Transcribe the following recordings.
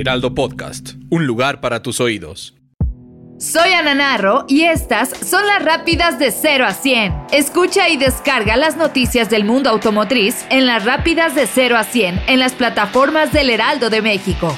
Heraldo Podcast, un lugar para tus oídos. Soy Ana Narro y estas son las rápidas de 0 a 100. Escucha y descarga las noticias del mundo automotriz en las rápidas de 0 a 100 en las plataformas del Heraldo de México.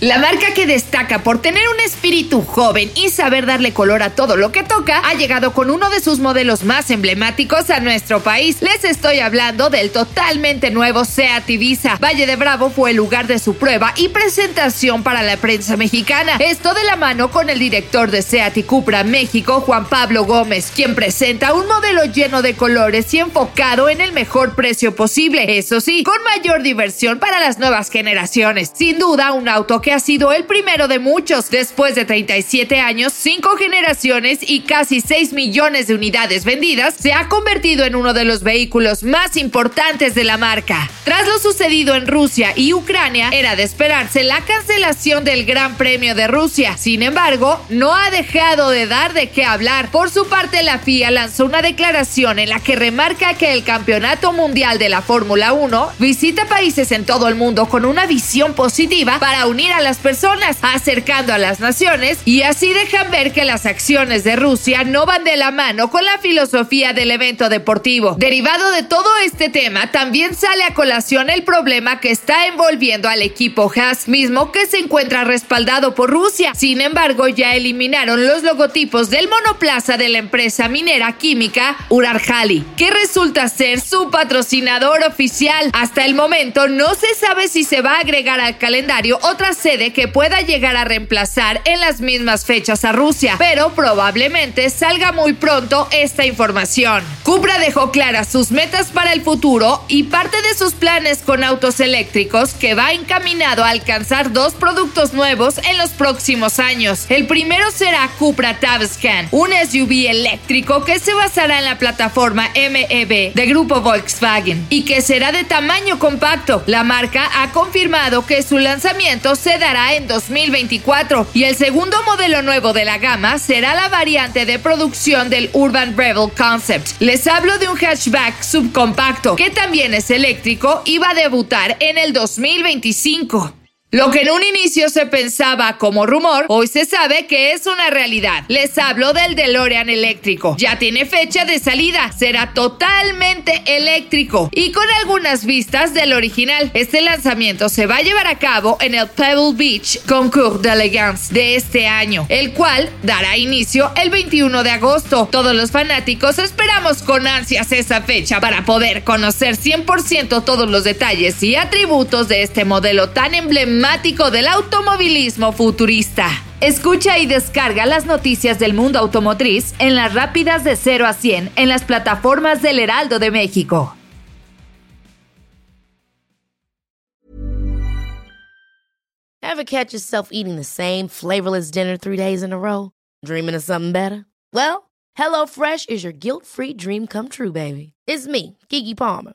La marca que destaca por tener un espíritu joven y saber darle color a todo lo que toca ha llegado con uno de sus modelos más emblemáticos a nuestro país. Les estoy hablando del totalmente nuevo Seat Ibiza. Valle de Bravo fue el lugar de su prueba y presentación para la prensa mexicana. Esto de la mano con el director de Seat Cupra México, Juan Pablo Gómez, quien presenta un modelo lleno de colores y enfocado en el mejor precio posible. Eso sí, con mayor diversión para las nuevas generaciones. Sin duda, un auto que ha sido el primero de muchos. Después de 37 años, 5 generaciones y casi 6 millones de unidades vendidas, se ha convertido en uno de los vehículos más importantes de la marca. Tras lo sucedido en Rusia y Ucrania, era de esperarse la cancelación del Gran Premio de Rusia. Sin embargo, no ha dejado de dar de qué hablar. Por su parte, la FIA lanzó una declaración en la que remarca que el Campeonato Mundial de la Fórmula 1 visita países en todo el mundo con una visión positiva para unir a las personas, acercando a las naciones y así dejan ver que las acciones de Rusia no van de la mano con la filosofía del evento deportivo. Derivado de todo este tema, también sale a colación el problema que está envolviendo al equipo Haas, mismo que se encuentra respaldado por Rusia. Sin embargo, ya eliminaron los logotipos del monoplaza de la empresa minera química Urarjali, que resulta ser su patrocinador oficial. Hasta el momento no se sabe si se va a agregar al calendario otra sede que pueda llegar a reemplazar en las mismas fechas a Rusia, pero probablemente salga muy pronto esta información. Cupra dejó claras sus metas para el futuro y parte de sus planes con autos eléctricos que va encaminado a alcanzar dos productos nuevos en los próximos años. El primero será Cupra Tabscan, un SUV eléctrico que se basará en la plataforma MEB de grupo Volkswagen y que será de tamaño compacto. La marca ha confirmado que su lanzamiento se dará en 2024 y el segundo modelo nuevo de la gama será la variante de producción del Urban Rebel Concept. Les hablo de un hatchback subcompacto que también es eléctrico y va a debutar en el 2025. Lo que en un inicio se pensaba como rumor, hoy se sabe que es una realidad. Les hablo del DeLorean eléctrico. Ya tiene fecha de salida, será totalmente eléctrico y con algunas vistas del original. Este lanzamiento se va a llevar a cabo en el Pebble Beach Concours d'Elegance de este año, el cual dará inicio el 21 de agosto. Todos los fanáticos esperamos con ansias esa fecha para poder conocer 100% todos los detalles y atributos de este modelo tan emblemático del automovilismo futurista. Escucha y descarga las noticias del mundo automotriz en las rápidas de 0 a 100 en las plataformas del Heraldo de México. Ever catch yourself eating the same flavorless dinner three days in a row? Dreaming of something better? Well, HelloFresh is your guilt-free dream come true, baby. It's me, Kiki Palmer.